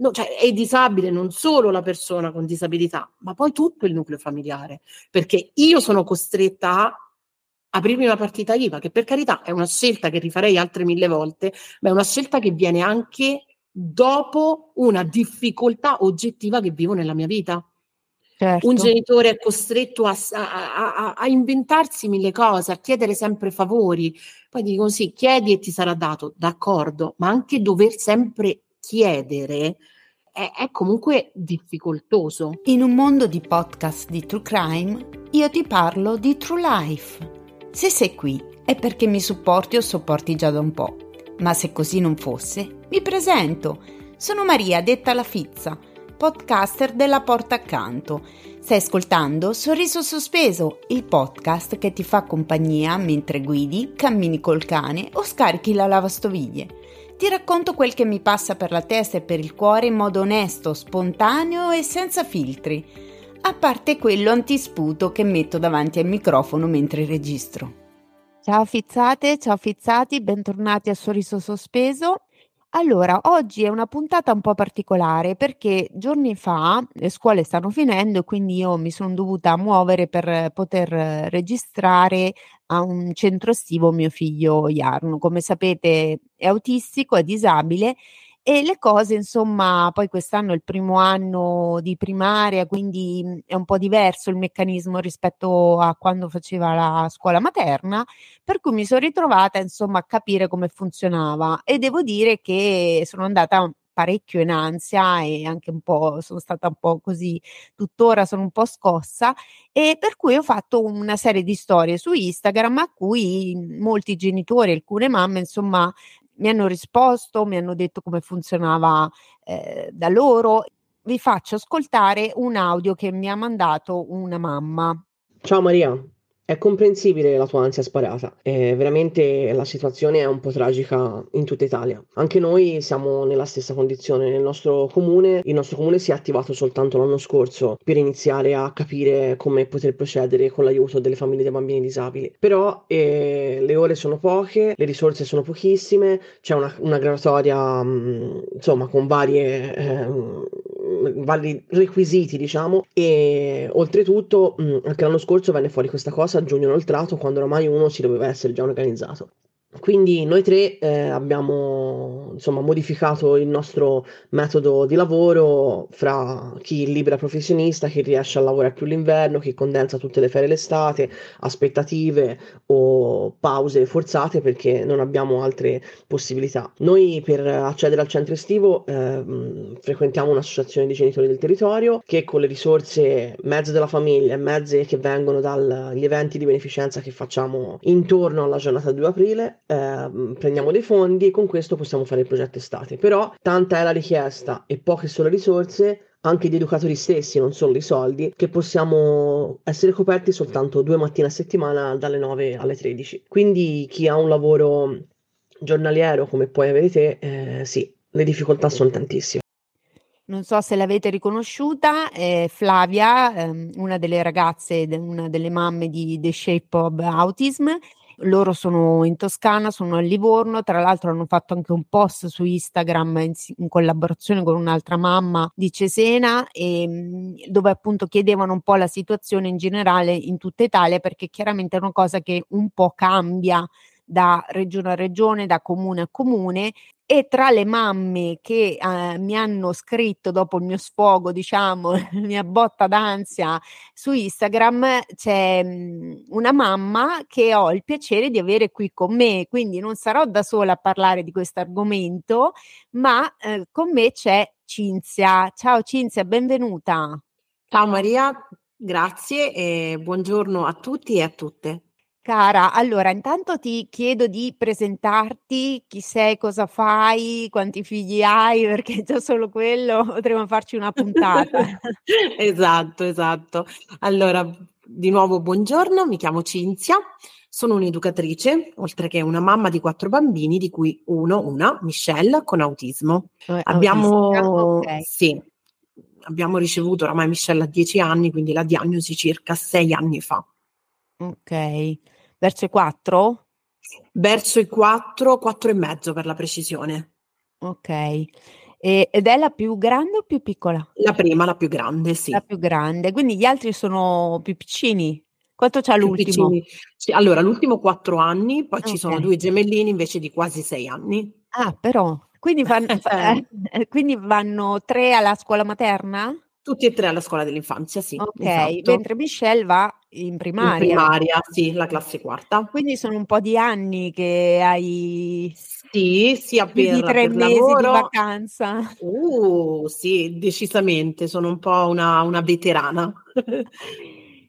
no, cioè è disabile non solo la persona con disabilità, ma poi tutto il nucleo familiare, perché io sono costretta a aprirmi una partita IVA, che per carità è una scelta che rifarei altre mille volte, ma è una scelta che viene anche dopo una difficoltà oggettiva che vivo nella mia vita. Certo. Un genitore è costretto a, a, a, a, inventarsi mille cose, a chiedere sempre favori. Poi dicono sì, chiedi e ti sarà dato, d'accordo, ma anche dover sempre chiedere è, è comunque difficoltoso. In un mondo di podcast di True Crime, io ti parlo di True Life. Se sei qui è perché mi supporti o sopporti già da un po'. Ma se così non fosse, mi presento. Sono Maria, detta la Fizza podcaster della Porta Accanto. Stai ascoltando Sorriso Sospeso, il podcast che ti fa compagnia mentre guidi, cammini col cane o scarichi la lavastoviglie. Ti racconto quel che mi passa per la testa e per il cuore in modo onesto, spontaneo e senza filtri, a parte quello antisputo che metto davanti al microfono mentre registro. Ciao fizzate, ciao fizzati, bentornati a Sorriso Sospeso. Allora, oggi è una puntata un po' particolare perché giorni fa le scuole stanno finendo e quindi io mi sono dovuta muovere per poter registrare a un centro estivo mio figlio Jarno. Come sapete è autistico, è disabile e le cose, insomma, poi quest'anno è il primo anno di primaria, quindi è un po' diverso il meccanismo rispetto a quando faceva la scuola materna, per cui mi sono ritrovata, insomma, a capire come funzionava e devo dire che sono andata parecchio in ansia e anche un po' sono stata un po' così, tuttora sono un po' scossa e per cui ho fatto una serie di storie su Instagram a cui molti genitori, alcune mamme, insomma, mi hanno risposto, mi hanno detto come funzionava eh, da loro. Vi faccio ascoltare un audio che mi ha mandato una mamma. Ciao Maria, è comprensibile la tua ansia sparata, e veramente la situazione è un po' tragica in tutta Italia. Anche noi siamo nella stessa condizione nel nostro comune, il nostro comune si è attivato soltanto l'anno scorso per iniziare a capire come poter procedere con l'aiuto delle famiglie dei bambini disabili. Però eh, le ore sono poche, le risorse sono pochissime, c'è una, una graduatoria mh, insomma con varie... Eh, vari requisiti, diciamo, e oltretutto anche l'anno scorso venne fuori questa cosa a giugno inoltrato quando oramai uno ci doveva essere già organizzato. Quindi noi tre eh, abbiamo insomma modificato il nostro metodo di lavoro fra chi libera professionista, chi riesce a lavorare più l'inverno, chi condensa tutte le ferie l'estate, aspettative o pause forzate perché non abbiamo altre possibilità. Noi per accedere al centro estivo eh, frequentiamo un'associazione di genitori del territorio che con le risorse mezze della famiglia e mezze che vengono dagli eventi di beneficenza che facciamo intorno alla giornata 2 aprile eh, prendiamo dei fondi e con questo possiamo fare il progetto estate. Però tanta è la richiesta e poche sono le risorse anche di educatori stessi, non solo di soldi, che possiamo essere coperti soltanto due mattine a settimana dalle 9 alle 13. Quindi chi ha un lavoro giornaliero come puoi avere te, eh, sì, le difficoltà sono tantissime. Non so se l'avete riconosciuta, è Flavia, ehm, una delle ragazze, una delle mamme di The Shape of Autism, loro sono in Toscana, sono a Livorno, tra l'altro hanno fatto anche un post su Instagram in, in collaborazione con un'altra mamma di Cesena e, ehm, dove appunto chiedevano un po' la situazione in generale in tutta Italia perché chiaramente è una cosa che un po' cambia da regione a regione, da comune a comune e tra le mamme che eh, mi hanno scritto dopo il mio sfogo, diciamo, la mia botta d'ansia su Instagram, c'è mh, una mamma che ho il piacere di avere qui con me, quindi non sarò da sola a parlare di questo argomento, ma eh, con me c'è Cinzia. Ciao Cinzia, benvenuta. Ciao Maria, grazie e buongiorno a tutti e a tutte. Cara, allora intanto ti chiedo di presentarti, chi sei, cosa fai, quanti figli hai, perché già solo quello potremmo farci una puntata. esatto, esatto. Allora, di nuovo buongiorno, mi chiamo Cinzia, sono un'educatrice, oltre che una mamma di quattro bambini, di cui uno, una, Michelle, con autismo. Eh, abbiamo, okay. sì, abbiamo ricevuto oramai Michelle a dieci anni, quindi la diagnosi circa sei anni fa. Ok. Verso i 4? Verso i 4, 4 e mezzo per la precisione. Ok. E, ed è la più grande o più piccola? La prima, la più grande, sì. La più grande, quindi gli altri sono più piccini. Quanto c'ha Più l'ultimo? piccini. Allora, l'ultimo 4 anni, poi ci sono due gemellini invece di quasi 6 anni. Ah, però, quindi, fan- fa- eh, quindi vanno tre alla scuola materna? Tutti e tre alla scuola dell'infanzia, sì, Ok, esatto. mentre Michelle va in In primaria. primaria, sì, la classe quarta. Quindi sono un po' di anni che hai Sì, sia più di tre per mesi di lavoro. vacanza. Uh, sì, decisamente, sono un po' una, una veterana.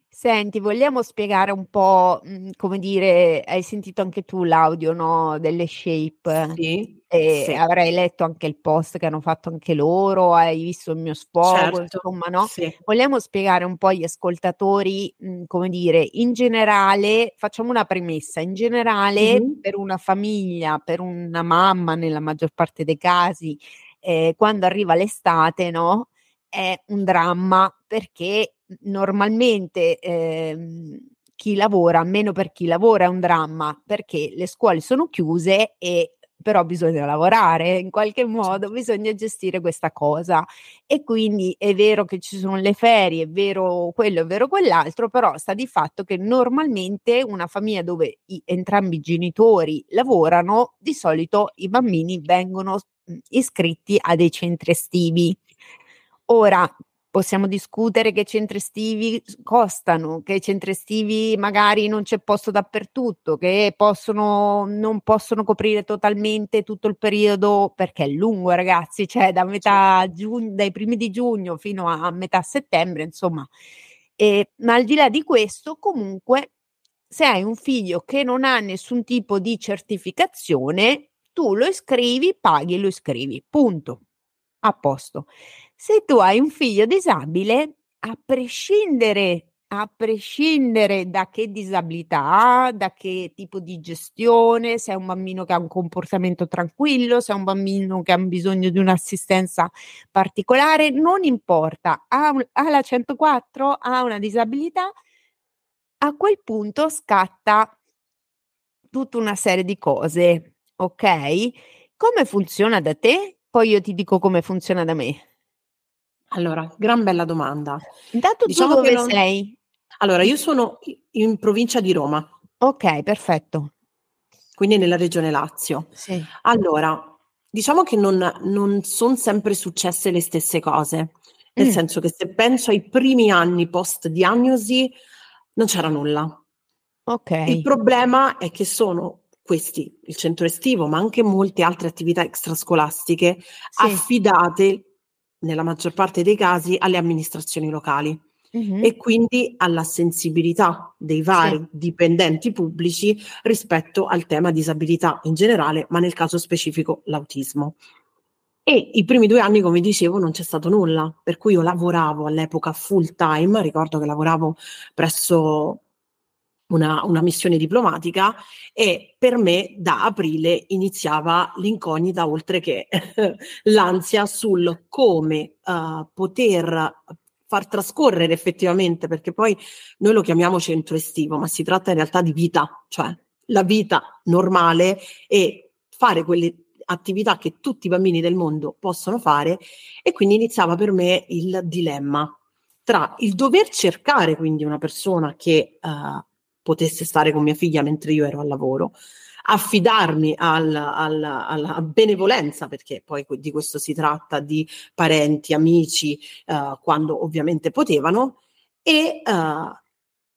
Senti, vogliamo spiegare un po', mh, come dire, hai sentito anche tu l'audio, no, delle Shape? Sì, E sì, avrai letto anche il post che hanno fatto anche loro, hai visto il mio sfogo, certo, insomma, no? sì. Vogliamo spiegare un po' agli ascoltatori, mh, come dire, in generale, facciamo una premessa, in generale Mhm. per una famiglia, per una mamma nella maggior parte dei casi, eh, quando arriva l'estate, no? È un dramma perché normalmente ehm, chi lavora, meno per chi lavora è un dramma perché le scuole sono chiuse e però bisogna lavorare in qualche modo, bisogna gestire questa cosa e quindi è vero che ci sono le ferie, è vero quello, è vero quell'altro, però sta di fatto che normalmente una famiglia dove i- entrambi i genitori lavorano, di solito i bambini vengono iscritti a dei centri estivi. Ora possiamo discutere che centri estivi costano, che centri estivi magari non c'è posto dappertutto, che possono, non possono coprire totalmente tutto il periodo perché è lungo, ragazzi, cioè da metà giugno, dai primi di giugno fino a, a metà settembre, insomma. E, ma al di là di questo, comunque, se hai un figlio che non ha nessun tipo di certificazione, tu lo iscrivi, paghi e lo iscrivi. Punto. A posto. Se tu hai un figlio disabile, a prescindere, a prescindere da che disabilità da che tipo di gestione, se è un bambino che ha un comportamento tranquillo, se è un bambino che ha bisogno di un'assistenza particolare, non importa, ha, un- ha la 104, ha una disabilità, a quel punto scatta tutta una serie di cose, ok? Come funziona da te? Poi io ti dico come funziona da me. Allora, gran bella domanda. Intanto Diciamo che dove non- sei? Allora, io sono in provincia di Roma, Ok, perfetto. quindi nella regione Lazio. Sì. Allora, diciamo che non, non sono sempre successe le stesse cose, nel Mm. senso che se penso ai primi anni post diagnosi non c'era nulla. Il Ok. problema è che sono questi, il centro estivo, ma anche molte altre attività extrascolastiche Sì. affidate nella maggior parte dei casi alle amministrazioni locali Mhm. e quindi alla sensibilità dei vari dipendenti pubblici rispetto al tema disabilità in generale, ma nel caso specifico l'autismo. E i primi due anni, come dicevo, non c'è stato nulla, per cui io lavoravo all'epoca full time, ricordo che lavoravo presso una, una missione diplomatica e per me da aprile iniziava l'incognita, oltre che l'ansia sul come eh, poter far trascorrere effettivamente, perché poi noi lo chiamiamo centro estivo, ma si tratta in realtà di vita, cioè la vita normale e fare quelle attività che tutti i bambini del mondo possono fare. E quindi iniziava per me il dilemma tra il dover cercare quindi una persona che eh, potesse stare con mia figlia mentre io ero al lavoro, affidarmi al- al- alla benevolenza, perché poi di questo si tratta di parenti, amici, eh, quando ovviamente potevano, e eh,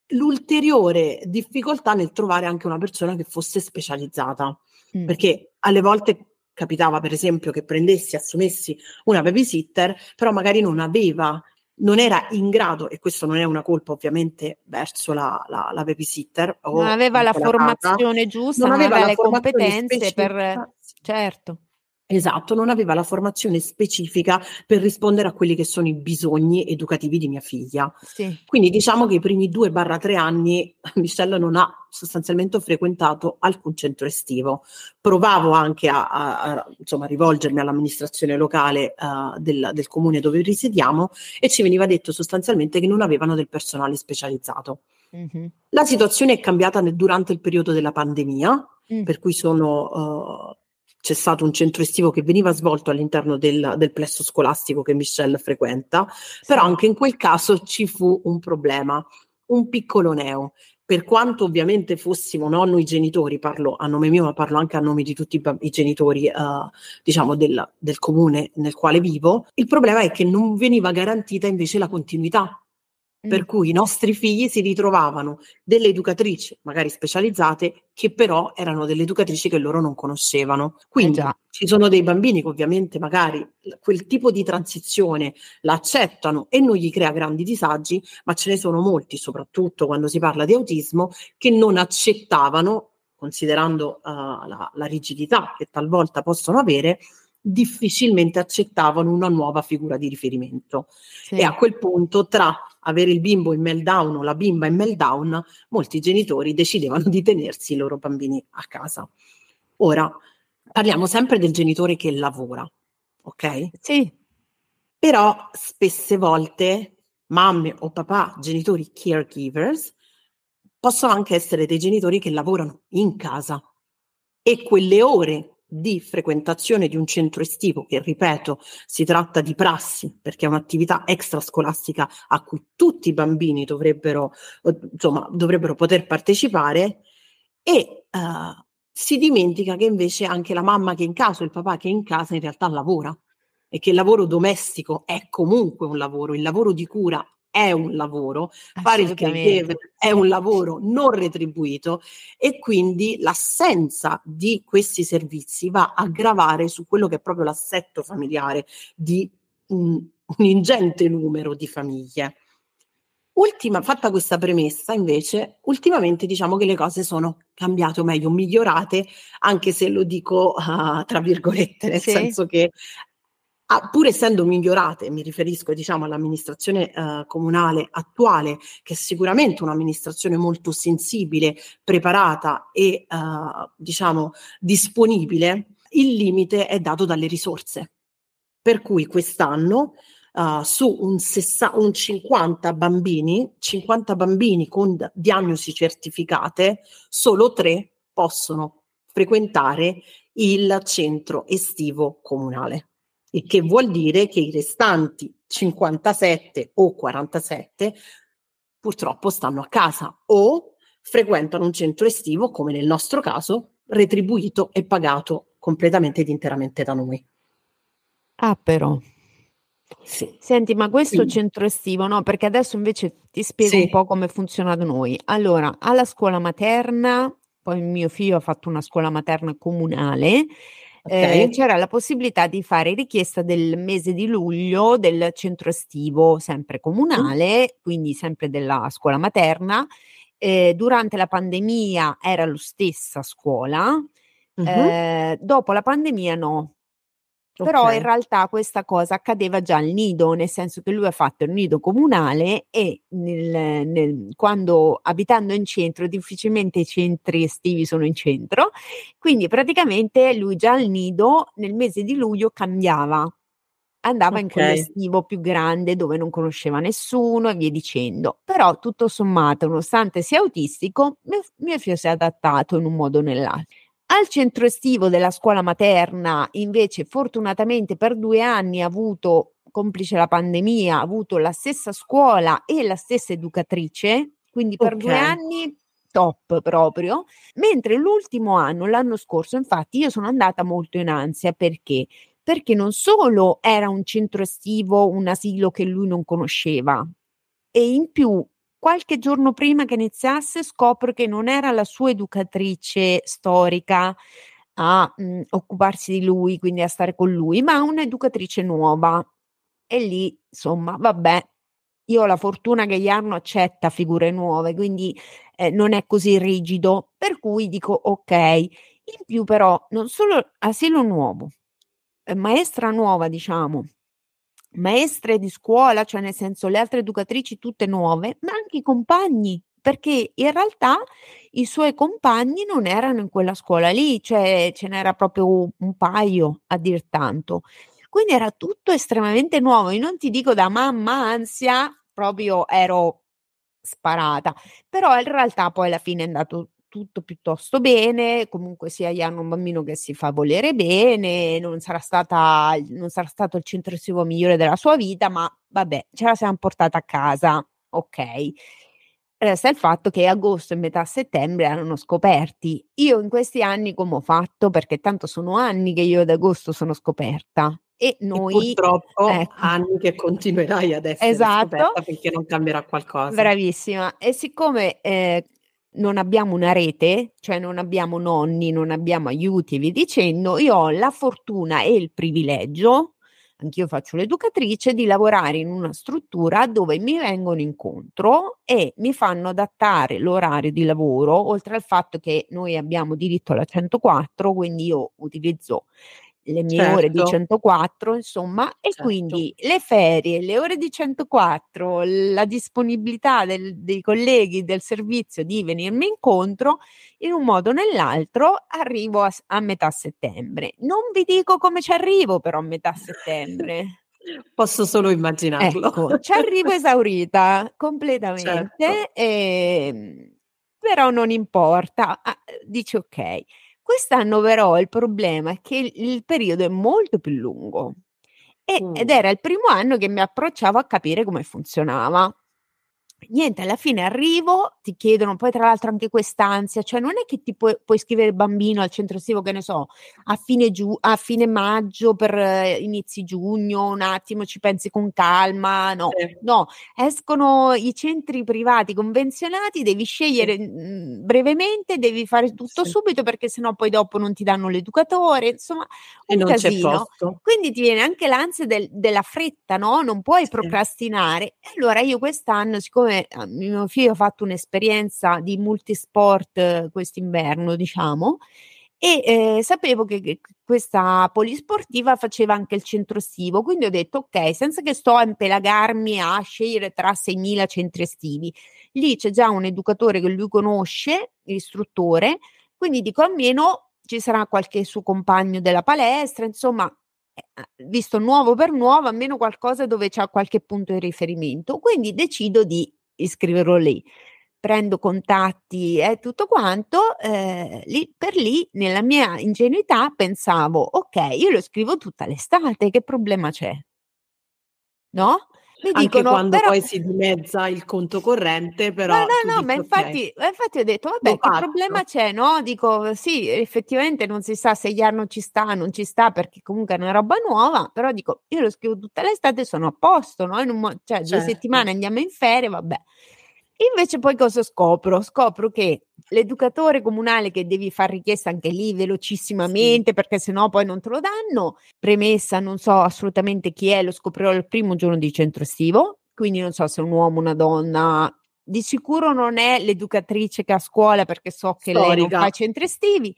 l'ulteriore difficoltà nel trovare anche una persona che fosse specializzata, Mm. perché alle volte capitava per esempio che prendessi, assumessi una babysitter, però magari non aveva, non era in grado, e questo non è una colpa ovviamente verso la, la, la babysitter, Non aveva la formazione giusta, non non aveva aveva la le competenze per... Certo. Esatto, non aveva la formazione specifica per rispondere a quelli che sono i bisogni educativi di mia figlia. Sì. Quindi diciamo che i primi due barra tre anni Michelle non ha sostanzialmente frequentato alcun centro estivo. Provavo anche a, a- a, insomma, rivolgermi all'amministrazione locale eh, del, del comune dove risiediamo e ci veniva detto sostanzialmente che non avevano del personale specializzato. Mhm. La situazione è cambiata nel- durante il periodo della pandemia, Mm. per cui sono eh, c'è stato un centro estivo che veniva svolto all'interno del, del plesso scolastico che Michelle frequenta, però anche in quel caso ci fu un problema, un piccolo neo. Per quanto ovviamente fossimo non noi genitori, parlo a nome mio, ma parlo anche a nome di tutti i, i genitori, uh, diciamo, del, del comune nel quale vivo, il problema è che non veniva garantita invece la continuità per cui i nostri figli si ritrovavano delle educatrici, magari specializzate, che però erano delle educatrici che loro non conoscevano. Quindi eh ci sono dei bambini che ovviamente magari quel tipo di transizione l'accettano e non gli crea grandi disagi, ma ce ne sono molti, soprattutto quando si parla di autismo, che non accettavano, considerando uh, la, la rigidità che talvolta possono avere, difficilmente accettavano una nuova figura di riferimento. Sì. E a quel punto, tra avere il bimbo in meltdown o la bimba in meltdown, molti genitori decidevano di tenersi i loro bambini a casa. Ora, parliamo sempre del genitore che lavora, ok? Sì. Però spesse volte mamme o papà, genitori caregivers, possono anche essere dei genitori che lavorano in casa e quelle ore di frequentazione di un centro estivo, che ripeto, si tratta di prassi, perché è un'attività extrascolastica a cui tutti i bambini dovrebbero, insomma, dovrebbero poter partecipare, e uh, si dimentica che invece anche la mamma che è in casa il papà che è in casa in realtà lavora e che il lavoro domestico è comunque un lavoro, il lavoro di cura è un lavoro, fare il caregiver è un lavoro non retribuito e quindi l'assenza di questi servizi va a gravare su quello che è proprio l'assetto familiare di un, un ingente numero di famiglie. Ultima, fatta questa premessa, invece, ultimamente diciamo che le cose sono cambiate, o meglio, migliorate, anche se lo dico uh, tra virgolette, nel sì. senso che Ah, pur essendo migliorate, mi riferisco diciamo, all'amministrazione eh, comunale attuale, che è sicuramente un'amministrazione molto sensibile, preparata e eh, diciamo, disponibile, il limite è dato dalle risorse. Per cui quest'anno uh, su un, sessa- un 50 bambini, 50 bambini con diagnosi certificate, solo tre possono frequentare il centro estivo comunale il che vuol dire che i restanti 57 o 47 purtroppo stanno a casa o frequentano un centro estivo, come nel nostro caso, retribuito e pagato completamente ed interamente da noi. Ah, però. Sì. Senti, ma questo Quindi. centro estivo, no? Perché adesso invece ti spiego sì. un po' come funziona da noi. Allora, alla scuola materna, poi mio figlio ha fatto una scuola materna comunale Okay. Eh, c'era la possibilità di fare richiesta del mese di luglio del centro estivo, sempre comunale, mm. quindi sempre della scuola materna. Eh, durante la pandemia era lo stessa scuola, mm-hmm. eh, dopo la pandemia no, però in realtà questa cosa accadeva già al nido, nel senso che lui ha fatto il nido comunale e nel, nel, quando abitando in centro, difficilmente i centri estivi sono in centro, quindi praticamente lui già al nido nel mese di luglio cambiava, andava okay. in quello estivo più grande dove non conosceva nessuno e via dicendo. Però tutto sommato, nonostante sia autistico, mio, mio figlio si è adattato in un modo o nell'altro. Al centro estivo della scuola materna, invece, fortunatamente per due anni ha avuto, complice la pandemia, ha avuto la stessa scuola e la stessa educatrice, quindi per okay. due anni top proprio, mentre l'ultimo anno, l'anno scorso, infatti, io sono andata molto in ansia perché? Perché non solo era un centro estivo, un asilo che lui non conosceva, e in più qualche giorno prima che iniziasse scopro che non era la sua educatrice storica a mh, mhmm, occuparsi di lui, quindi a stare con lui, ma un'educatrice nuova. E lì, insomma, vabbè, io ho la fortuna che Jarno accetta figure nuove, quindi eh, non è così rigido, per cui dico ok. In più però, non solo asilo nuovo, eh, maestra nuova, diciamo, maestre di scuola, cioè nel senso le altre educatrici tutte nuove, ma anche i compagni, perché in realtà i suoi compagni non erano in quella scuola lì, cioè ce n'era proprio un paio a dir tanto. Quindi era tutto estremamente nuovo. Io non ti dico da mamma ansia, proprio ero sparata, però in realtà poi alla fine è andato tutto piuttosto bene, comunque sia hanno un bambino che si fa volere bene, non sarà, stata, non sarà stato il centro estivo migliore della sua vita, ma vabbè, ce la siamo portata a casa, ok. Resta il fatto che agosto e metà settembre erano scoperti. Io in questi anni come ho fatto? Perché tanto sono anni che io ad agosto sono scoperta e noi e purtroppo ecco. anni che continuerai ad essere esatto. finché non cambierà qualcosa. Bravissima. E siccome eh, non abbiamo una rete, cioè non abbiamo nonni, non abbiamo aiuti, vi dicendo, io ho la fortuna e il privilegio, anch'io faccio l'educatrice, di lavorare in una struttura dove mi vengono incontro e mi fanno adattare l'orario di lavoro, oltre al fatto che noi abbiamo diritto alla 104, quindi io utilizzo le mie certo. ore di 104, insomma, e certo. quindi le ferie, le ore di 104, la disponibilità del, dei colleghi del servizio di venirmi incontro, in un modo o nell'altro arrivo a, a metà settembre. Non vi dico come ci arrivo però a metà settembre. Posso solo immaginarlo. Ecco, ci arrivo esaurita completamente, certo. e, ehm, però non importa. Ah, dici ok Quest'anno però il problema è che il, il periodo è molto più lungo e, mm. ed era il primo anno che mi approcciavo a capire come funzionava niente, alla fine arrivo, ti chiedono poi tra l'altro anche quest'ansia, cioè non è che ti puoi, puoi scrivere il bambino al centro estivo, che ne so, a fine, giu- a fine maggio per eh, inizi giugno, un attimo ci pensi con calma, no, sì. no, escono i centri privati convenzionati, devi scegliere sì. mh, brevemente, devi fare tutto sì. subito perché sennò poi dopo non ti danno l'educatore, insomma, un casino. Quindi ti viene anche l'ansia del, della fretta, no? Non puoi procrastinare. E allora io quest'anno, siccome siccome ah, mio figlio ha fatto un'esperienza di multisport eh, quest'inverno, diciamo, e eh, sapevo che, questa polisportiva faceva anche il centro estivo, quindi ho detto ok, senza che sto a impelagarmi a scegliere tra 6.000 centri estivi, lì c'è già un educatore che lui conosce, l'istruttore, quindi dico almeno ci sarà qualche suo compagno della palestra, insomma, eh, visto nuovo per nuovo, almeno qualcosa dove c'è qualche punto di riferimento. Quindi decido di iscriverlo lì. Prendo contatti e tutto quanto, eh, lì per lì, nella mia ingenuità, pensavo, ok, io lo scrivo tutta l'estate, che problema c'è? No? Mi Anche dicono, quando però... poi si dimezza il conto corrente, però. No, no, no, ma infatti, okay. infatti, ho detto, vabbè, che problema c'è? No? Dico, sì, effettivamente non si sa se gli anno ci sta, non ci sta, perché comunque è una roba nuova, però dico, io lo scrivo tutta l'estate, sono a posto, no? In un mo- cioè, certo. due settimane andiamo in ferie, vabbè. Invece poi cosa scopro? Scopro che l'educatore comunale che devi fare richiesta anche lì velocissimamente sì. perché sennò poi non te lo danno, premessa non so assolutamente chi è, lo scoprirò il primo giorno di centro estivo, quindi non so se è un uomo, una donna, di sicuro non è l'educatrice che a scuola perché so che Storica. lei non fa centri estivi,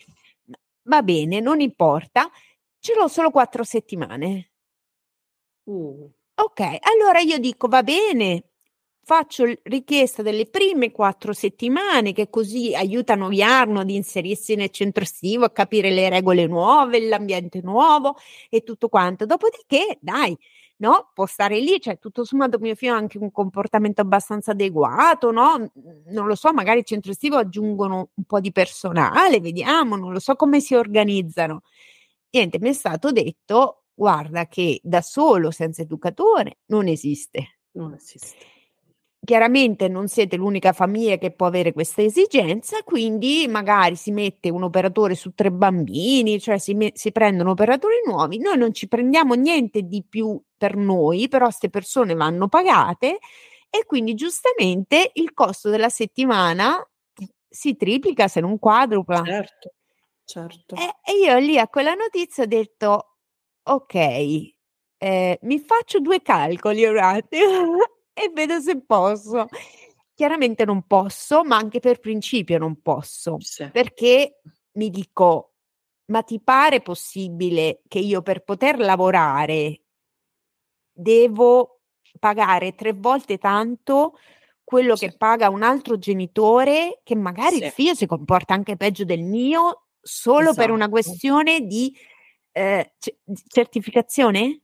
va bene, non importa, ce l'ho solo quattro settimane. Uh. Ok, allora io dico va bene, faccio richiesta delle prime quattro settimane che così aiutano Jarno ad inserirsi nel centro estivo, a capire le regole nuove, l'ambiente nuovo e tutto quanto. Dopodiché, dai, no? Può stare lì, cioè tutto sommato mio figlio ha anche un comportamento abbastanza adeguato, no? Non lo so, magari il centro estivo aggiungono un po' di personale, vediamo, non lo so come si organizzano. Niente, mi è stato detto, guarda che da solo senza educatore non esiste. Non esiste Chiaramente non siete l'unica famiglia che può avere questa esigenza, quindi magari si mette un operatore su tre bambini, cioè si, me- si prendono operatori nuovi. Noi non ci prendiamo niente di più per noi, però queste persone vanno pagate e quindi giustamente il costo della settimana si triplica se non quadrupla. Certo, certo. E, e io lì a quella notizia ho detto, ok, eh, mi faccio due calcoli un attimo e vedo se posso. Chiaramente non posso, ma anche per principio non posso, sì. perché mi dico, ma ti pare possibile che io per poter lavorare devo pagare tre volte tanto quello sì. che paga un altro genitore, che magari sì. il figlio si comporta anche peggio del mio, solo esatto. per una questione di eh, c- certificazione?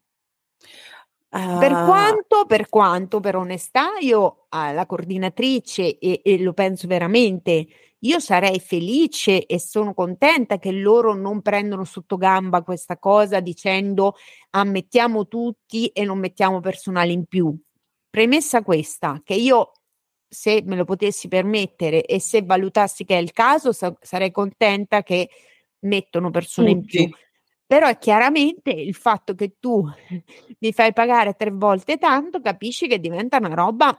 Per ah. quanto, per quanto, per onestà, io alla coordinatrice, e, e lo penso veramente, io sarei felice e sono contenta che loro non prendono sotto gamba questa cosa dicendo ammettiamo tutti e non mettiamo personale in più. Premessa questa, che io se me lo potessi permettere e se valutassi che è il caso, sa- sarei contenta che mettono persone Tutti. in più. Però è chiaramente il fatto che tu mi fai pagare tre volte tanto, capisci che diventa una roba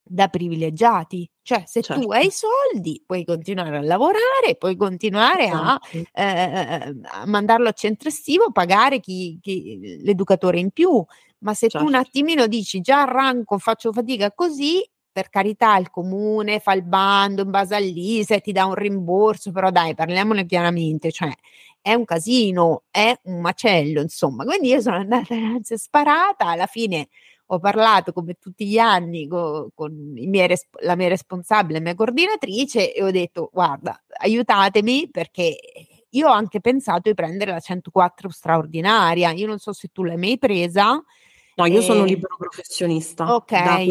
da privilegiati. Cioè, se certo. tu hai soldi, puoi continuare a lavorare, puoi continuare a, eh, a mandarlo a centro estivo, pagare chi, chi, l'educatore in più. Ma se certo. tu un certo. attimino dici già arranco, faccio fatica così, per carità il comune fa il bando in base all'ISE, ti dà un rimborso, però dai, parliamone pianamente, cioè è un casino, è un macello, insomma. Quindi io sono andata anzi sparata, alla fine ho parlato come tutti gli anni con, con miei, la mia responsabile, la mia coordinatrice e ho detto guarda, aiutatemi perché io ho anche pensato di prendere la 104 straordinaria, io non so se tu l'hai mai presa, No, io sono libero professionista da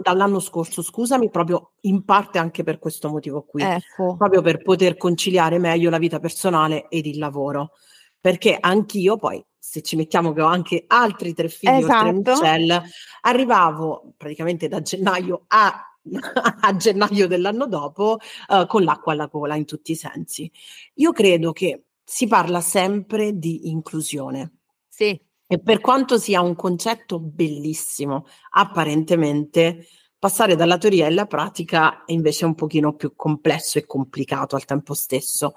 dall'anno scorso, scusami, proprio in parte anche per questo motivo qui, Ecco. proprio per poter conciliare meglio la vita personale ed il lavoro. Perché anch'io poi, se ci mettiamo che ho anche altri tre figli oltre Esatto. Michelle, arrivavo praticamente da gennaio a, a gennaio dell'anno dopo eh, con l'acqua alla gola in tutti i sensi. Io credo che si parla sempre di inclusione. Sì. E per quanto sia un concetto bellissimo, apparentemente passare dalla teoria alla pratica è invece un pochino più complesso e complicato al tempo stesso,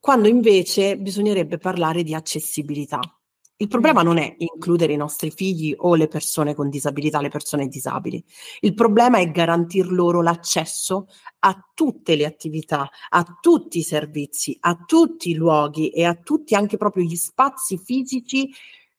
quando invece bisognerebbe parlare di accessibilità. Il problema non è includere i nostri figli o le persone con disabilità, le persone disabili. Il problema è garantir loro l'accesso a tutte le attività, a tutti i servizi, a tutti i luoghi e a tutti anche proprio gli spazi fisici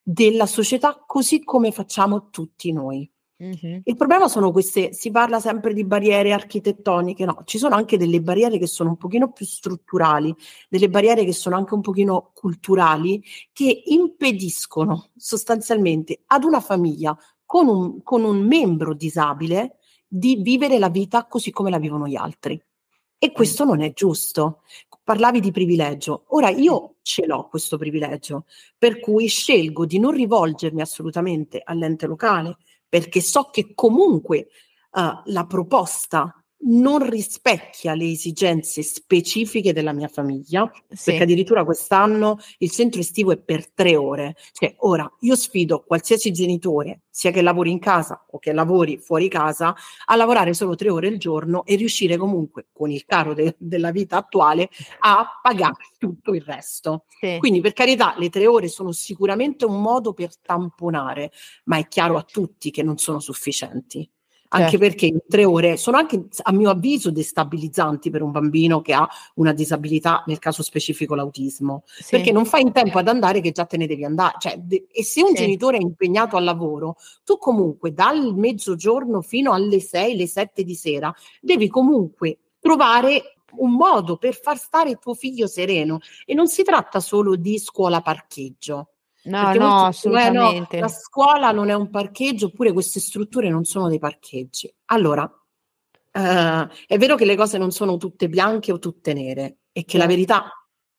della società così come facciamo tutti noi. Mm-hmm. Il problema sono queste, si parla sempre di barriere architettoniche, no, ci sono anche delle barriere che sono un pochino più strutturali, delle barriere che sono anche un pochino culturali, che impediscono sostanzialmente ad una famiglia con un, con un membro disabile di vivere la vita così come la vivono gli altri. E questo non è giusto. Parlavi di privilegio. Ora io ce l'ho questo privilegio, per cui scelgo di non rivolgermi assolutamente all'ente locale, perché so che comunque uh, la proposta non rispecchia le esigenze specifiche della mia famiglia, sì. perché addirittura quest'anno il centro estivo è per tre ore. Cioè, ora io sfido qualsiasi genitore, sia che lavori in casa o che lavori fuori casa, a lavorare solo tre ore al giorno e riuscire comunque, con il caro de- della vita attuale, a pagare tutto il resto. Sì. Quindi, per carità, le tre ore sono sicuramente un modo per tamponare, ma è chiaro a tutti che non sono sufficienti anche certo. perché in tre ore sono anche, a mio avviso, destabilizzanti per un bambino che ha una disabilità, nel caso specifico l'autismo, sì. perché non fai in tempo ad andare che già te ne devi andare. Cioè, de- e se un sì. genitore è impegnato al lavoro, tu comunque dal mezzogiorno fino alle 6, le 7 di sera, devi comunque trovare un modo per far stare tuo figlio sereno e non si tratta solo di scuola parcheggio No, no, assolutamente. Eh, no, la scuola non è un parcheggio, oppure queste strutture non sono dei parcheggi. Allora, eh, è vero che le cose non sono tutte bianche o tutte nere e che la verità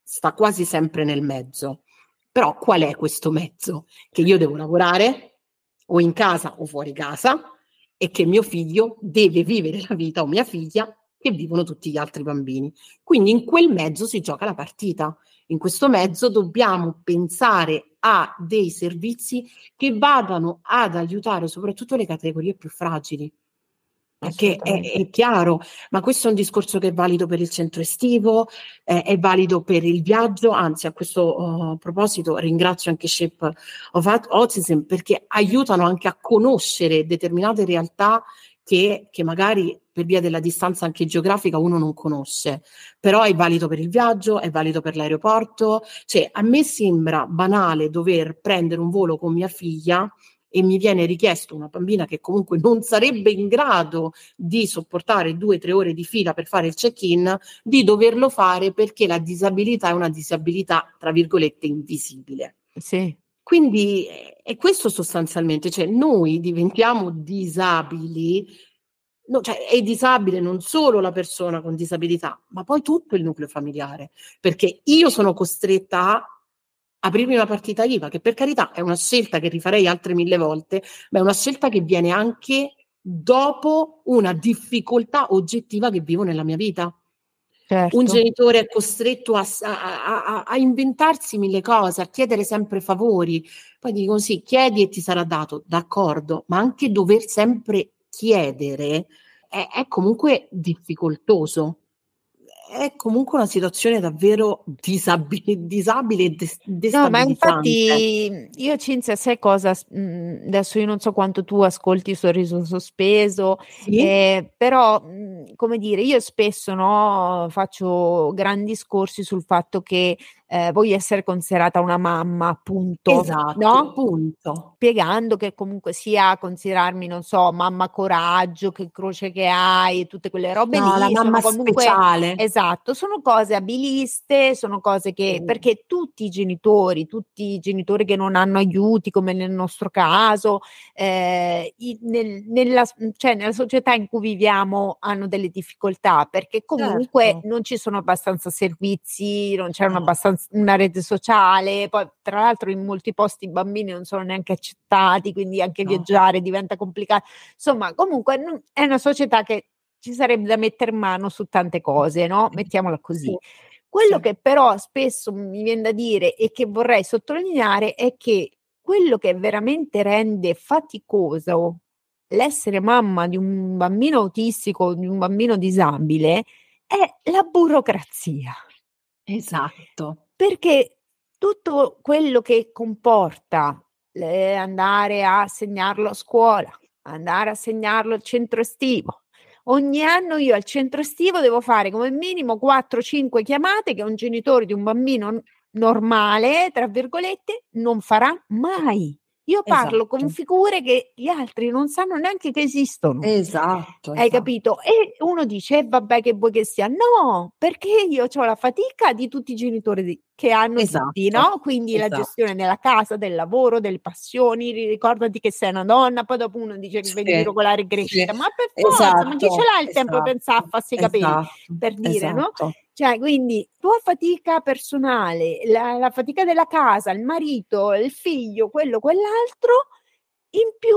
sta quasi sempre nel mezzo. Però qual è questo mezzo? Che io devo lavorare o in casa o fuori casa e che mio figlio deve vivere la vita o mia figlia che vivono tutti gli altri bambini. Quindi in quel mezzo si gioca la partita. In questo mezzo dobbiamo pensare a dei servizi che vadano ad aiutare soprattutto le categorie più fragili. Perché è, è, chiaro, ma questo è un discorso che è valido per il centro estivo, eh, è valido per il viaggio, anzi a questo uh, proposito ringrazio anche Shape of Autism perché aiutano anche a conoscere determinate realtà che, che magari per via della distanza anche geografica uno non conosce, però è valido per il viaggio, è valido per l'aeroporto, cioè a me sembra banale dover prendere un volo con mia figlia e mi viene richiesto una bambina che comunque non sarebbe in grado di sopportare due o tre ore di fila per fare il check-in, di doverlo fare perché la disabilità è una disabilità, tra virgolette, invisibile. Sì. Quindi è questo sostanzialmente, cioè noi diventiamo disabili no, cioè è disabile non solo la persona con disabilità, ma poi tutto il nucleo familiare, perché io sono costretta a aprirmi una partita IVA, che per carità è una scelta che rifarei altre mille volte, ma è una scelta che viene anche dopo una difficoltà oggettiva che vivo nella mia vita. Certo. Un genitore è costretto a, a, a, a, inventarsi mille cose, a chiedere sempre favori. Poi dicono sì, chiedi e ti sarà dato, d'accordo, ma anche dover sempre chiedere è, è comunque difficoltoso è comunque una situazione davvero disabile, disabile e des- No, ma infatti io Cinzia, sai cosa? Mhmm, adesso io non so quanto tu ascolti Sorriso Sospeso, sì? eh, però mhmm, come dire, io spesso no, faccio grandi discorsi sul fatto che eh, voglio essere considerata una mamma, punto. Esatto, no? punto. Spiegando che comunque sia considerarmi, non so, mamma coraggio, che croce che hai, tutte quelle robe no, lì. la mamma comunque, speciale. Esatto, sono cose abiliste, sono cose che, mm. perché tutti i genitori, tutti i genitori che non hanno aiuti, come nel nostro caso, eh, nel, nella, cioè nella società in cui viviamo hanno delle difficoltà, perché comunque certo. non ci sono abbastanza servizi, non c'erano abbastanza una rete sociale, poi tra l'altro in molti posti i bambini non sono neanche accettati, quindi anche no. viaggiare diventa complicato. Insomma, comunque è una società che ci sarebbe da mettere mano su tante cose, no? Mettiamola così. Sì. Quello sì. che però spesso mi viene da dire e che vorrei sottolineare è che quello che veramente rende faticoso l'essere mamma di un bambino autistico, di un bambino disabile, è la burocrazia. Esatto. Perché tutto quello che comporta andare a segnarlo a scuola, andare a segnarlo al centro estivo. Ogni anno io al centro estivo devo fare come minimo 4-5 chiamate che un genitore di un bambino normale, tra virgolette, non farà mai. Io parlo esatto. con figure che gli altri non sanno neanche che esistono. Esatto. Hai esatto. capito? E uno dice, eh, vabbè, che vuoi che sia? No, perché io ho la fatica di tutti i genitori di, che hanno esatto. tutti, no? Quindi esatto. la gestione della casa, del lavoro, delle passioni, ricordati che sei una donna, poi dopo uno dice che sì. vedi regolare crescita, sì. ma per forza, ma chi ce l'ha il tempo per pensare a farsi capire? Esatto. Per dire, no? Esatto. Cioè, quindi tua fatica personale, la, la, fatica della casa, il marito, il figlio, quello, quell'altro, in più,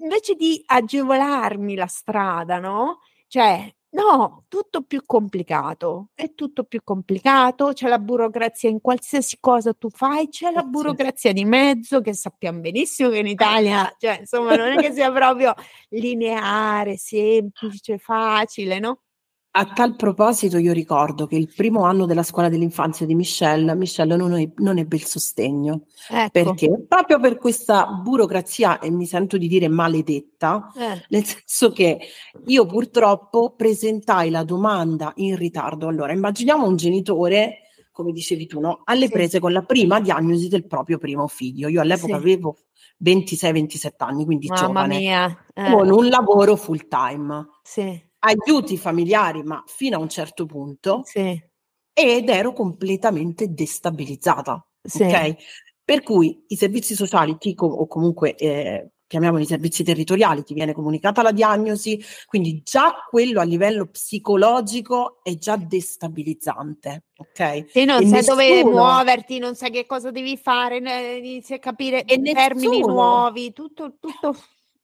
invece di agevolarmi la strada, no? Cioè, no, tutto più complicato, è tutto più complicato, c'è la burocrazia in qualsiasi cosa tu fai, c'è la burocrazia di mezzo che sappiamo benissimo che in Italia, cioè, insomma, non è che sia proprio lineare, semplice, facile, no? A tal proposito io ricordo che il primo anno della scuola dell'infanzia di Michelle, Michelle non, non ebbe il sostegno, ecco. perché proprio per questa burocrazia, e mi sento di dire maledetta, eh. nel senso che io purtroppo presentai la domanda in ritardo. Allora, immaginiamo un genitore, come dicevi tu, no? alle sì. prese con la prima diagnosi del proprio primo figlio. Io all'epoca sì. avevo 26-27 anni, quindi Mamma giovane, mia. Eh. con un lavoro full time. Sì aiuti familiari, ma fino a un certo punto, sì. ed ero completamente destabilizzata. Sì. Ok? Per cui i servizi sociali ti, o comunque eh, chiamiamoli servizi territoriali, ti viene comunicata la diagnosi, quindi già quello a livello psicologico è già destabilizzante, ok? E non e sai nessuno... dove muoverti, non sai che cosa devi fare, inizi a capire e termini nessuno... nuovi, tutto, tutto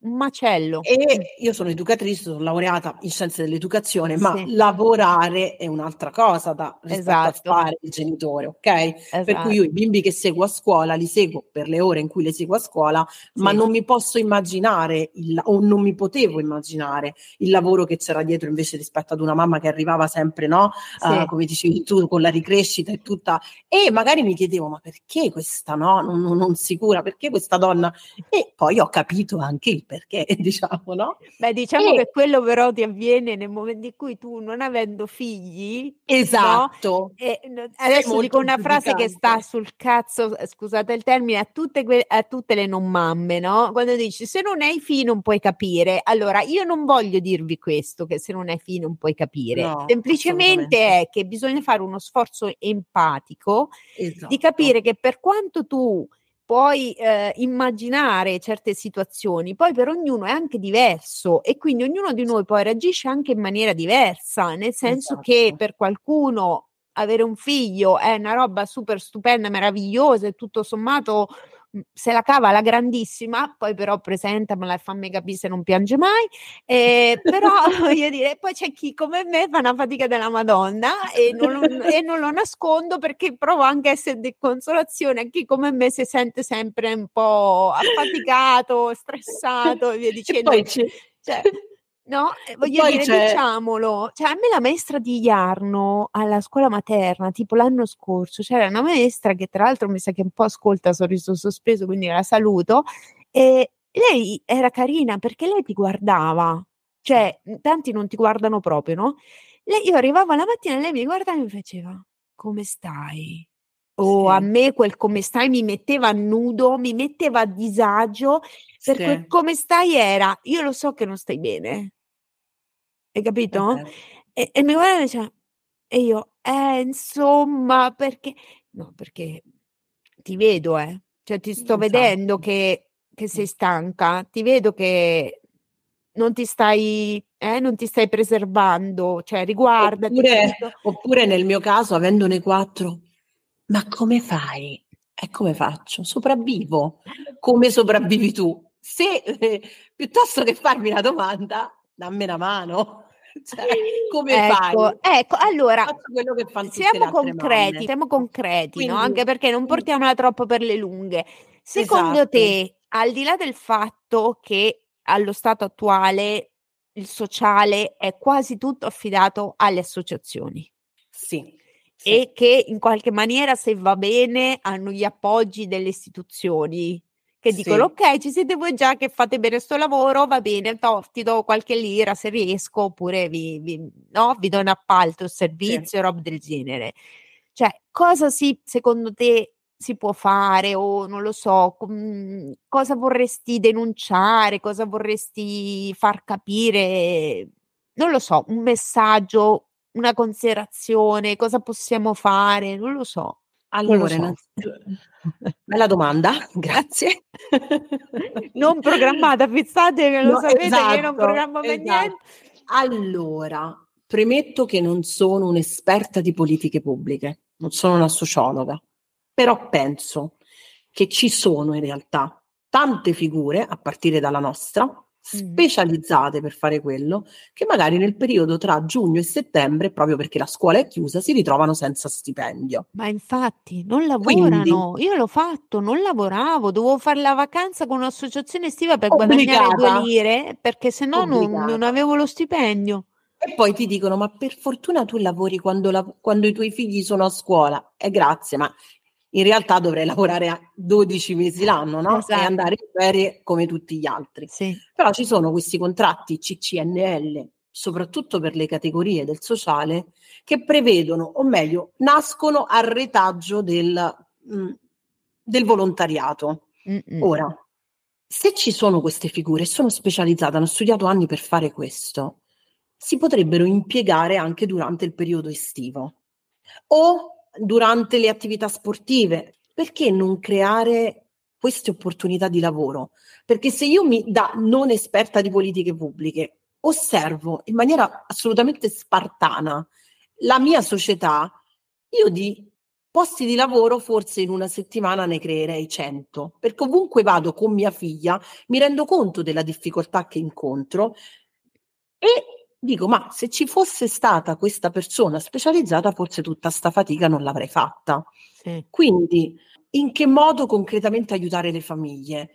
un macello. E io sono educatrice, sono laureata in scienze dell'educazione, ma sì. lavorare è un'altra cosa da esatto. a fare il genitore, ok? Esatto. Per cui io i bimbi che seguo a scuola li seguo per le ore in cui le seguo a scuola, sì. ma non mi posso immaginare il, o non mi potevo immaginare il lavoro che c'era dietro invece rispetto ad una mamma che arrivava sempre, no? Sì. Uh, come dicevi tu, con la ricrescita e tutta. E magari mi chiedevo, ma perché questa no? Non, non, non sicura, perché questa donna? E poi ho capito anche il perché, diciamo, no? Beh, diciamo e... che quello però ti avviene nel momento in cui tu, non avendo figli, esatto. No? E, adesso dico una frase che sta sul cazzo, scusate il termine, a tutte, que- a tutte le non mamme, no? Quando dici se non hai figli non puoi capire. Allora, io non voglio dirvi questo, che se non hai figli non puoi capire. No, Semplicemente è che bisogna fare uno sforzo empatico esatto. di capire che per quanto tu puoi eh, immaginare certe situazioni, poi per ognuno è anche diverso e quindi ognuno di noi poi reagisce anche in maniera diversa, nel senso esatto. che per qualcuno avere un figlio è una roba super stupenda, meravigliosa e tutto sommato se la cava la grandissima, poi però presentamela e fammi capire se non piange mai, eh, però voglio dire, poi c'è chi come me fa una fatica della Madonna e non, e non lo nascondo perché provo anche a essere di consolazione a chi come me si sente sempre un po' affaticato, stressato e via dicendo. E poi cioè, No, eh, voglio dire, c'è... diciamolo, cioè a me la maestra di Iarno alla scuola materna, tipo l'anno scorso, c'era una maestra che tra l'altro mi sa che un po' ascolta Sorriso Sospeso, quindi la saluto, e lei era carina perché lei ti guardava, cioè tanti non ti guardano proprio, no? Lei, io arrivavo la mattina e lei mi guardava e mi faceva, come stai? O sì. a me quel come stai mi metteva a nudo, mi metteva a disagio, perché sì. come stai era, io lo so che non stai bene, hai capito? Okay. E, e, mi guarda e dice, e io, eh, insomma, perché, no, perché ti vedo, eh, cioè ti sto vedendo che, che sei stanca, ti vedo che non ti stai, eh, non ti stai preservando, cioè riguardati. Oppure, oppure nel mio caso, avendone quattro, ma come fai? E come faccio? Sopravvivo. Come sopravvivi tu? Se eh, piuttosto che farmi una domanda, dammi una mano. Cioè, come ecco, fai? Ecco, allora siamo concreti, siamo concreti, Quindi, no? anche perché non portiamola troppo per le lunghe. Secondo esatto. te, al di là del fatto che allo stato attuale il sociale è quasi tutto affidato alle associazioni? Sì e che in qualche maniera, se va bene, hanno gli appoggi delle istituzioni che sì. dicono ok, ci siete voi già che fate bene questo lavoro, va bene, to, ti do qualche lira se riesco, oppure vi, vi, no, vi do un appalto, un servizio, sì. roba del genere. Cioè, cosa si, secondo te si può fare o non lo so, com, cosa vorresti denunciare, cosa vorresti far capire, non lo so, un messaggio una considerazione, cosa possiamo fare? Non lo so. Allora, non so. bella domanda, grazie. non programmata, fissate che lo no, sapete esatto, che io non programmo esatto. niente. Allora, premetto che non sono un'esperta di politiche pubbliche, non sono una sociologa, però penso che ci sono in realtà tante figure, a partire dalla nostra, specializzate per fare quello, che magari nel periodo tra giugno e settembre, proprio perché la scuola è chiusa, si ritrovano senza stipendio. Ma infatti non lavorano, Quindi, io l'ho fatto, non lavoravo, dovevo fare la vacanza con un'associazione estiva per obbligata, guadagnare due lire, perché se no non, non, avevo lo stipendio. E poi ti dicono, ma per fortuna tu lavori quando, la, quando i tuoi figli sono a scuola. E eh, grazie, ma in realtà dovrei lavorare a 12 mesi l'anno no? esatto. e andare in ferie come tutti gli altri. Sì. Però ci sono questi contratti CCNL, soprattutto per le categorie del sociale, che prevedono, o meglio, nascono al retaggio del, mh, mm, del volontariato. Mm-mm. Ora, se ci sono queste figure, sono specializzate, hanno studiato anni per fare questo, si potrebbero impiegare anche durante il periodo estivo. O durante le attività sportive. Perché non creare queste opportunità di lavoro? Perché se io mi, da non esperta di politiche pubbliche, osservo in maniera assolutamente spartana la mia società, io di posti di lavoro forse in una settimana ne creerei 100, perché ovunque vado con mia figlia mi rendo conto della difficoltà che incontro e dico, ma se ci fosse stata questa persona specializzata, forse tutta sta fatica non l'avrei fatta. Sì. Quindi, in che modo concretamente aiutare le famiglie?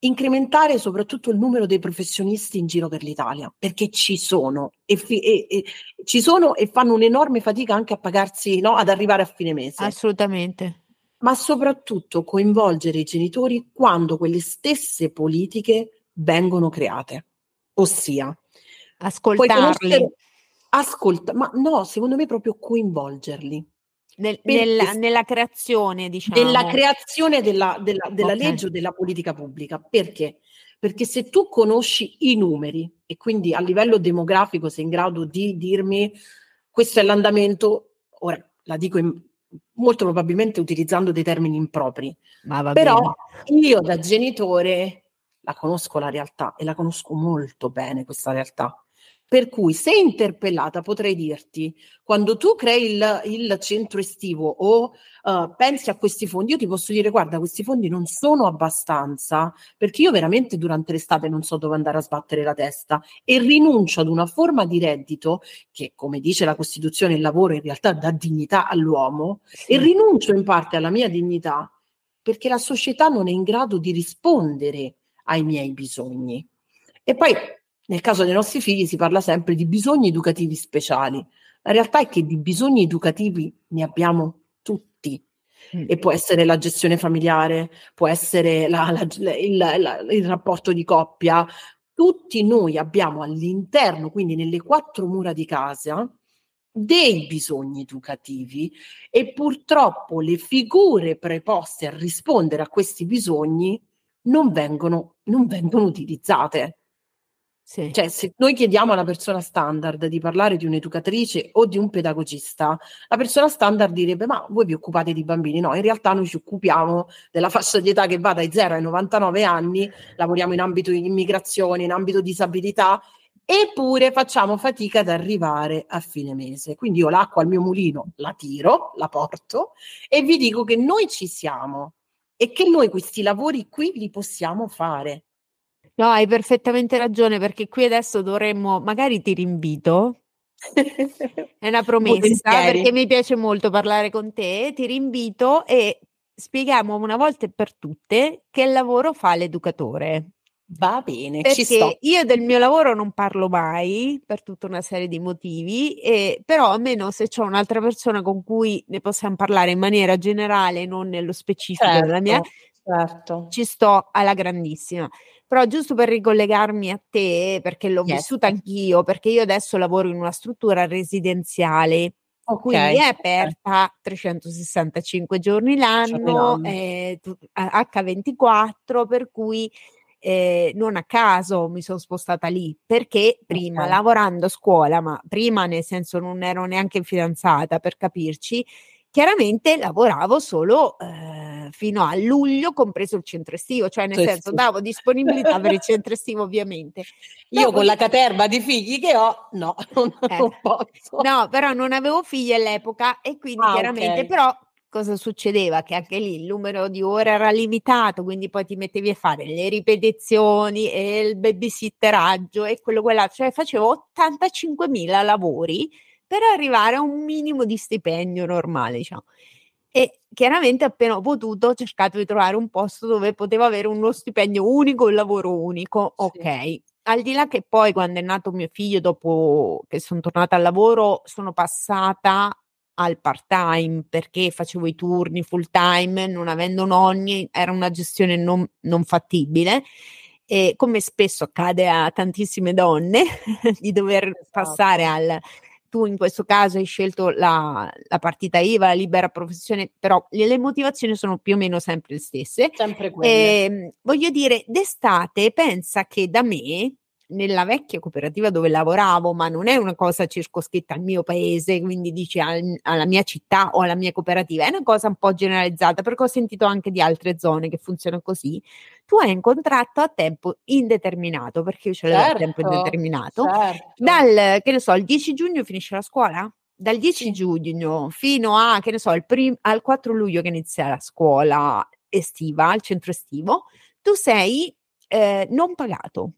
Incrementare soprattutto il numero dei professionisti in giro per l'Italia, perché ci sono e, fi- e, e ci sono e fanno un'enorme fatica anche a pagarsi, no, ad arrivare a fine mese. Assolutamente. Ma soprattutto coinvolgere i genitori quando quelle stesse politiche vengono create. Ossia, Ascoltarli. Ascolta, ma no, secondo me proprio coinvolgerli. Nel, nella, nella, creazione, diciamo. Nella creazione della, della, della okay. legge o della politica pubblica. Perché? Perché se tu conosci i numeri e quindi a livello demografico sei in grado di dirmi questo è l'andamento, ora la dico in molto probabilmente utilizzando dei termini impropri. Però bene. io da genitore la conosco la realtà e la conosco molto bene questa realtà. Per cui, se interpellata, potrei dirti, quando tu crei il, il centro estivo o uh, pensi a questi fondi, io ti posso dire, guarda, questi fondi non sono abbastanza, perché io veramente durante l'estate non so dove andare a sbattere la testa e rinuncio ad una forma di reddito che, come dice la Costituzione, il lavoro in realtà dà dignità all'uomo, sì. e rinuncio in parte alla mia dignità perché la società non è in grado di rispondere ai miei bisogni. E poi nel caso dei nostri figli si parla sempre di bisogni educativi speciali. La realtà è che di bisogni educativi ne abbiamo tutti. Mm. E può essere la gestione familiare, può essere la, la, il, la, il rapporto di coppia. Tutti noi abbiamo all'interno, quindi nelle quattro mura di casa, dei bisogni educativi e purtroppo le figure preposte a rispondere a questi bisogni non vengono, non vengono utilizzate. Sì. Cioè, se noi chiediamo alla persona standard di parlare di un'educatrice o di un pedagogista, la persona standard direbbe: Ma voi vi occupate di bambini? No, in realtà noi ci occupiamo della fascia di età che va dai 0 ai 99 anni, lavoriamo in ambito immigrazione, in ambito disabilità, eppure facciamo fatica ad arrivare a fine mese. Quindi io l'acqua al mio mulino la tiro, la porto e vi dico che noi ci siamo e che noi questi lavori qui li possiamo fare. No, hai perfettamente ragione perché qui adesso dovremmo, magari ti rinvito, è una promessa perché mi piace molto parlare con te, ti rinvito e spieghiamo una volta per tutte che lavoro fa l'educatore. Va bene, perché io del mio lavoro non parlo mai per tutta una serie di motivi, e, però almeno se c'è un'altra persona con cui ne possiamo parlare in maniera generale, non nello specifico certo, della mia, certo. ci sto alla grandissima. Però giusto per ricollegarmi a te, perché l'ho yes. vissuta anch'io, perché io adesso lavoro in una struttura residenziale, okay. quindi è aperta 365 giorni l'anno, eh, H24, per cui eh, non a caso mi sono spostata lì perché prima okay. lavorando a scuola, ma prima nel senso non ero neanche fidanzata per capirci, chiaramente lavoravo solo eh, fino a luglio, compreso il centro estivo, cioè nel senso davo disponibilità per il centro estivo ovviamente. Io Dopo, con la caterva di figli che ho, no, non, eh, non posso. No, però non avevo figli all'epoca e quindi ah, chiaramente, okay. però cosa succedeva? Che anche lì il numero di ore era limitato, quindi poi ti mettevi a fare le ripetizioni e il babysitteraggio e quello quella, cioè facevo 85.000 lavori per arrivare a un minimo di stipendio normale, diciamo. E chiaramente appena ho potuto ho cercato di trovare un posto dove potevo avere uno stipendio unico, un lavoro unico. Ok. Sì. Al di là che poi quando è nato mio figlio, dopo che sono tornata al lavoro, sono passata al part time perché facevo i turni full time, non avendo nonni, era una gestione non, non fattibile. E come spesso accade a tantissime donne di dover esatto. passare al tu in questo caso hai scelto la, la partita IVA, la libera professione, però le, le, motivazioni sono più o meno sempre le stesse. Sempre quelle. E, ehm, voglio dire, d'estate pensa che da me nella vecchia cooperativa dove lavoravo, ma non è una cosa circoscritta al mio paese, quindi dici al, alla mia città o alla mia cooperativa, è una cosa un po' generalizzata perché ho sentito anche di altre zone che funzionano così. Tu hai un contratto a tempo indeterminato, perché io ce l'ho certo, a tempo certo, indeterminato, certo. dal che ne so, il 10 giugno finisce la scuola? Dal 10 giugno fino a, che ne so, prim- al 4 luglio che inizia la scuola estiva, il centro estivo, tu sei eh, non pagato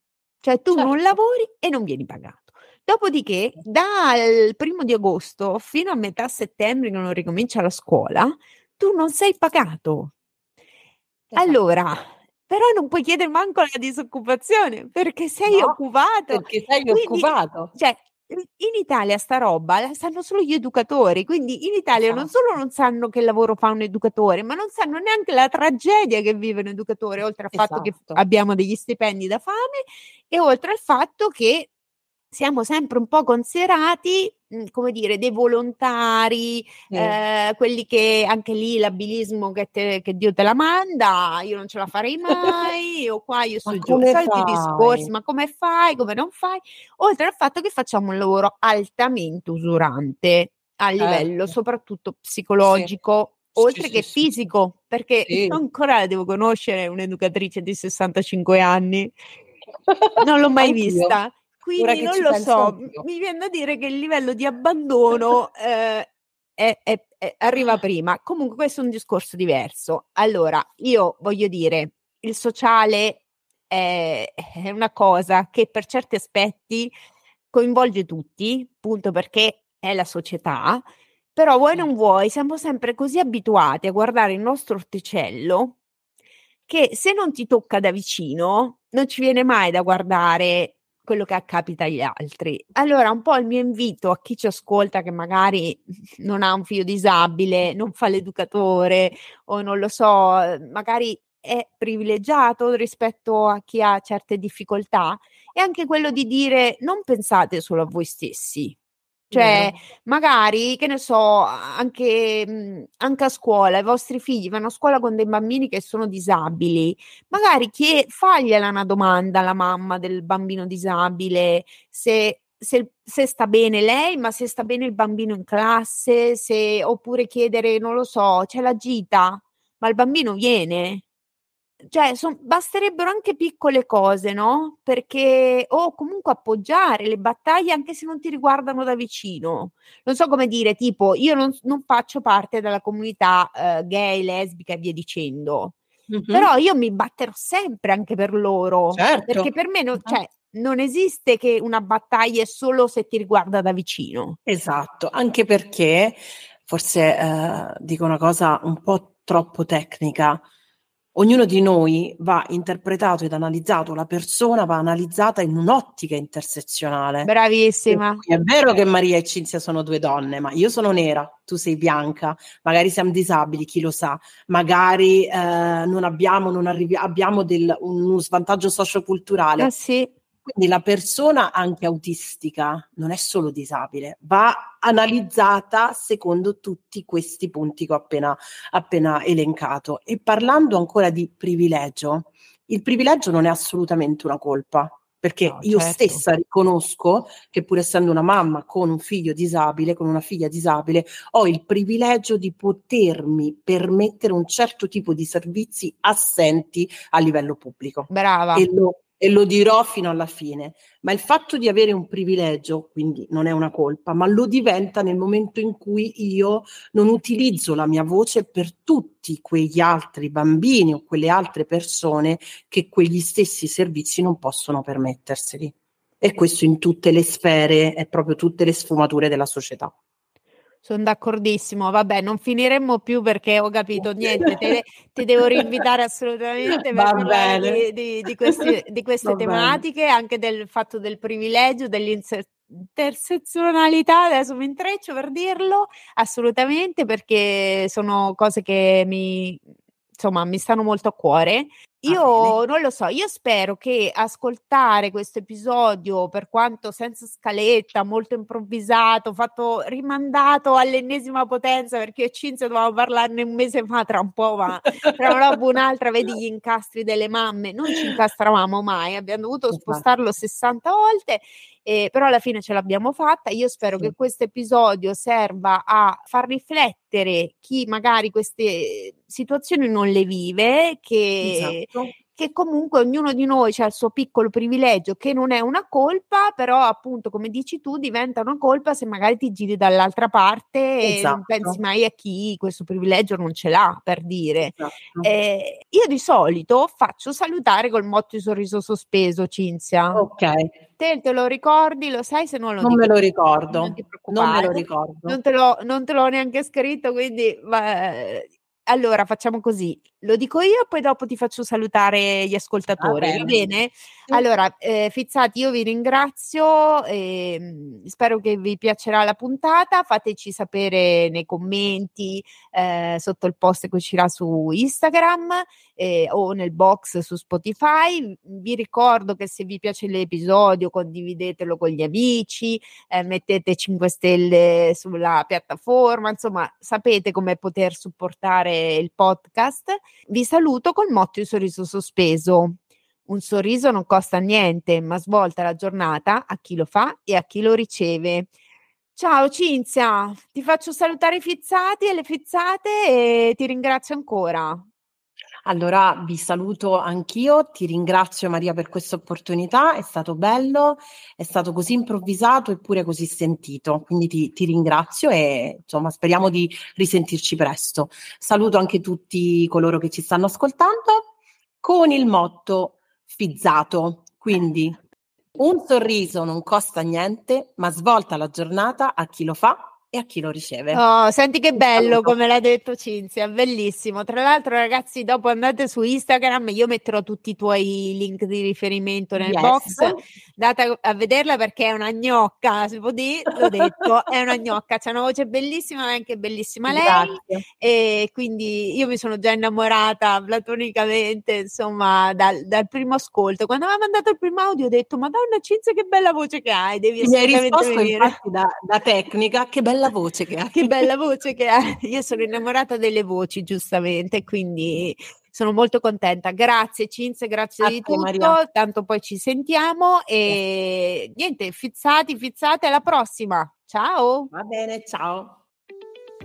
cioè tu certo. non lavori e non vieni pagato. Dopodiché, dal primo di agosto fino a metà settembre, che non ricomincia la scuola, tu non sei pagato. Esatto. Allora, però non puoi chiedere manco la disoccupazione perché sei no, occupato. Perché sei Quindi, occupato. Cioè, in Italia sta roba la sanno solo gli educatori, quindi in Italia esatto. non solo non sanno che lavoro fa un educatore, ma non sanno neanche la tragedia che vive un educatore, oltre al esatto. fatto che esatto. abbiamo degli stipendi da fame e oltre al fatto che siamo sempre un po' considerati, come dire, dei volontari, mm. eh, quelli che anche lì l'abilismo che, te, che, Dio te la manda, io non ce la farei mai, o qua io sto giù, soliti discorsi, ma come fai, come non fai? Oltre al fatto che facciamo un lavoro altamente usurante. a livello certo. soprattutto psicologico, sì. oltre sì, che sì, fisico, perché io ancora devo conoscere un'educatrice di 65 anni, non l'ho mai vista. Quindi non lo so, mi viene da dire che il livello di abbandono eh, è, è, è, arriva prima. Comunque questo è un discorso diverso. Allora, io voglio dire, il sociale è, è una cosa che per certi aspetti coinvolge tutti, appunto perché è la società, però vuoi non vuoi, siamo sempre così abituati a guardare il nostro orticello che se non ti tocca da vicino non ci viene mai da guardare quello che accapita agli altri. Allora, un po' il mio invito a chi ci ascolta che magari non ha un figlio disabile, non fa l'educatore o non lo so, magari è privilegiato rispetto a chi ha certe difficoltà, è anche quello di dire non pensate solo a voi stessi. Cioè, magari, che ne so, anche, mhmm, anche a scuola, i vostri figli vanno a scuola con dei bambini che sono disabili, magari chie- fagliela una domanda alla mamma del bambino disabile, se se, se, sta bene lei, ma se sta bene il bambino in classe, se, oppure chiedere, non lo so, c'è la gita, ma il bambino viene cioè, son, basterebbero anche piccole cose, no? Perché, o comunque appoggiare le battaglie anche se non ti riguardano da vicino. Non so come dire, tipo, io non, non faccio parte della comunità uh, gay, lesbica e via dicendo. Mm-hmm. Però io mi batterò sempre anche per loro. Certo. Perché per me non, cioè, non esiste che una battaglia è solo se ti riguarda da vicino. Esatto, anche perché forse eh, dico una cosa un po' troppo tecnica ognuno di noi va interpretato ed analizzato, la persona va analizzata in un'ottica intersezionale. Bravissima. È vero che Maria e Cinzia sono due donne, ma io sono nera, tu sei bianca, magari siamo disabili, chi lo sa, magari eh, non abbiamo, non arrivi- abbiamo del, uno svantaggio socioculturale. Ah, sì. Quindi la persona anche autistica non è solo disabile, va analizzata secondo tutti questi punti che ho appena, appena elencato. E parlando ancora di privilegio, il privilegio non è assolutamente una colpa, perché no, io certo. stessa riconosco che pur essendo una mamma con un figlio disabile, con una figlia disabile, ho il privilegio di potermi permettere un certo tipo di servizi assenti a livello pubblico. Brava. E lo, e lo dirò fino alla fine, ma il fatto di avere un privilegio, quindi non è una colpa, ma lo diventa nel momento in cui io non utilizzo la mia voce per tutti quegli altri bambini o quelle altre persone che quegli stessi servizi non possono permetterseli. E questo in tutte le sfere e proprio tutte le sfumature della società. Sono d'accordissimo, vabbè, non finiremmo più perché ho capito niente, te, ti devo rinvitare assolutamente per parlare di, di, di, questi, di, queste Va tematiche, bene. anche del fatto del privilegio, dell'intersezionalità, adesso mi intreccio per dirlo, assolutamente, perché sono cose che mi, insomma, mi stanno molto a cuore io non lo so, io spero che ascoltare questo episodio, per quanto senza scaletta, molto improvvisato, fatto rimandato all'ennesima potenza, perché io e Cinzia dovevamo parlarne un mese fa, tra un po', ma tra una roba un'altra, vedi gli incastri delle mamme, non ci incastravamo mai, abbiamo dovuto esatto. spostarlo 60 volte eh, però alla fine ce l'abbiamo fatta. Io spero sì. che questo episodio serva a far riflettere chi magari queste situazioni non le vive, che, esatto che comunque ognuno di noi ha il suo piccolo privilegio che non è una colpa, però appunto come dici tu diventa una colpa se magari ti giri dall'altra parte esatto. e non esatto. pensi mai a chi questo privilegio non ce l'ha per dire. Esatto. Eh, io di solito faccio salutare col motto di sorriso sospeso, Cinzia. Ok. Te, te lo ricordi? Lo sai se non lo Non dico, me lo ricordo. Non, non me lo ricordo. Non te, lo, non te l'ho neanche scritto, quindi va, allora facciamo così, lo dico io, poi dopo ti faccio salutare gli ascoltatori, va bene? Allora, eh, Fizzati, io vi ringrazio, eh, spero che vi piacerà la puntata, fateci sapere nei commenti eh, sotto il post che uscirà su Instagram eh, o nel box su Spotify. Vi ricordo che se vi piace l'episodio condividetelo con gli amici, eh, mettete 5 stelle sulla piattaforma, insomma sapete come poter supportare il podcast. Vi saluto col motto di sorriso sospeso. Un sorriso non costa niente, ma svolta la giornata a chi lo fa e a chi lo riceve. Ciao Cinzia, ti faccio salutare i fizzati e le fizzate e ti ringrazio ancora. Allora vi saluto anch'io, ti ringrazio Maria per questa opportunità, è stato bello, è stato così improvvisato eppure così sentito, quindi ti, ti ringrazio e insomma speriamo di risentirci presto. Saluto anche tutti coloro che ci stanno ascoltando con il motto fizzato, quindi un sorriso non costa niente, ma svolta la giornata a chi lo fa e a chi lo riceve. Oh, senti che bello come l'ha detto Cinzia, bellissimo. Tra l'altro ragazzi, dopo andate su Instagram, io metterò tutti i tuoi link di riferimento nel yes. box, andate a vederla perché è una gnocca, si può dire, l'ho detto, è una gnocca, c'è una voce bellissima, ma anche bellissima lei Grazie. e quindi io mi sono già innamorata platonicamente, insomma, dal, dal primo ascolto. Quando mi ha mandato il primo audio ho detto "Madonna Cinzia, che bella voce che hai, devi mi hai risposto venire. infatti da, da tecnica, che bella voce che ha. Che bella voce che ha. Io sono innamorata delle voci, giustamente, quindi sono molto contenta. Grazie Cinzia, grazie A di te, tutto. Maria. Tanto poi ci sentiamo e niente, fizzati, fizzate, alla prossima. Ciao. Va bene, ciao.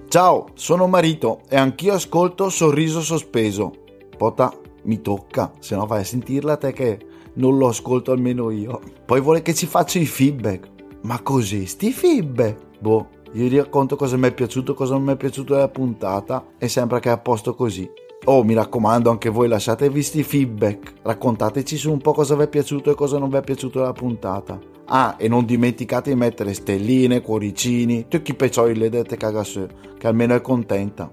Ciao, sono Marito e anch'io ascolto Sorriso Sospeso. Pota, mi tocca, se no vai a sentirla te che non lo ascolto almeno io. Poi vuole che ci faccia i feedback. Ma così, sti feedback? Boh, vi racconto cosa mi è piaciuto, cosa non mi è piaciuto della puntata e sembra che è a posto così. Oh, mi raccomando, anche voi lasciatevi questi feedback. Raccontateci su un po' cosa vi è piaciuto e cosa non vi è piaciuto della puntata. Ah, e non dimenticate di mettere stelline, cuoricini, tutti i peccioli le dette cagasse, che almeno è contenta.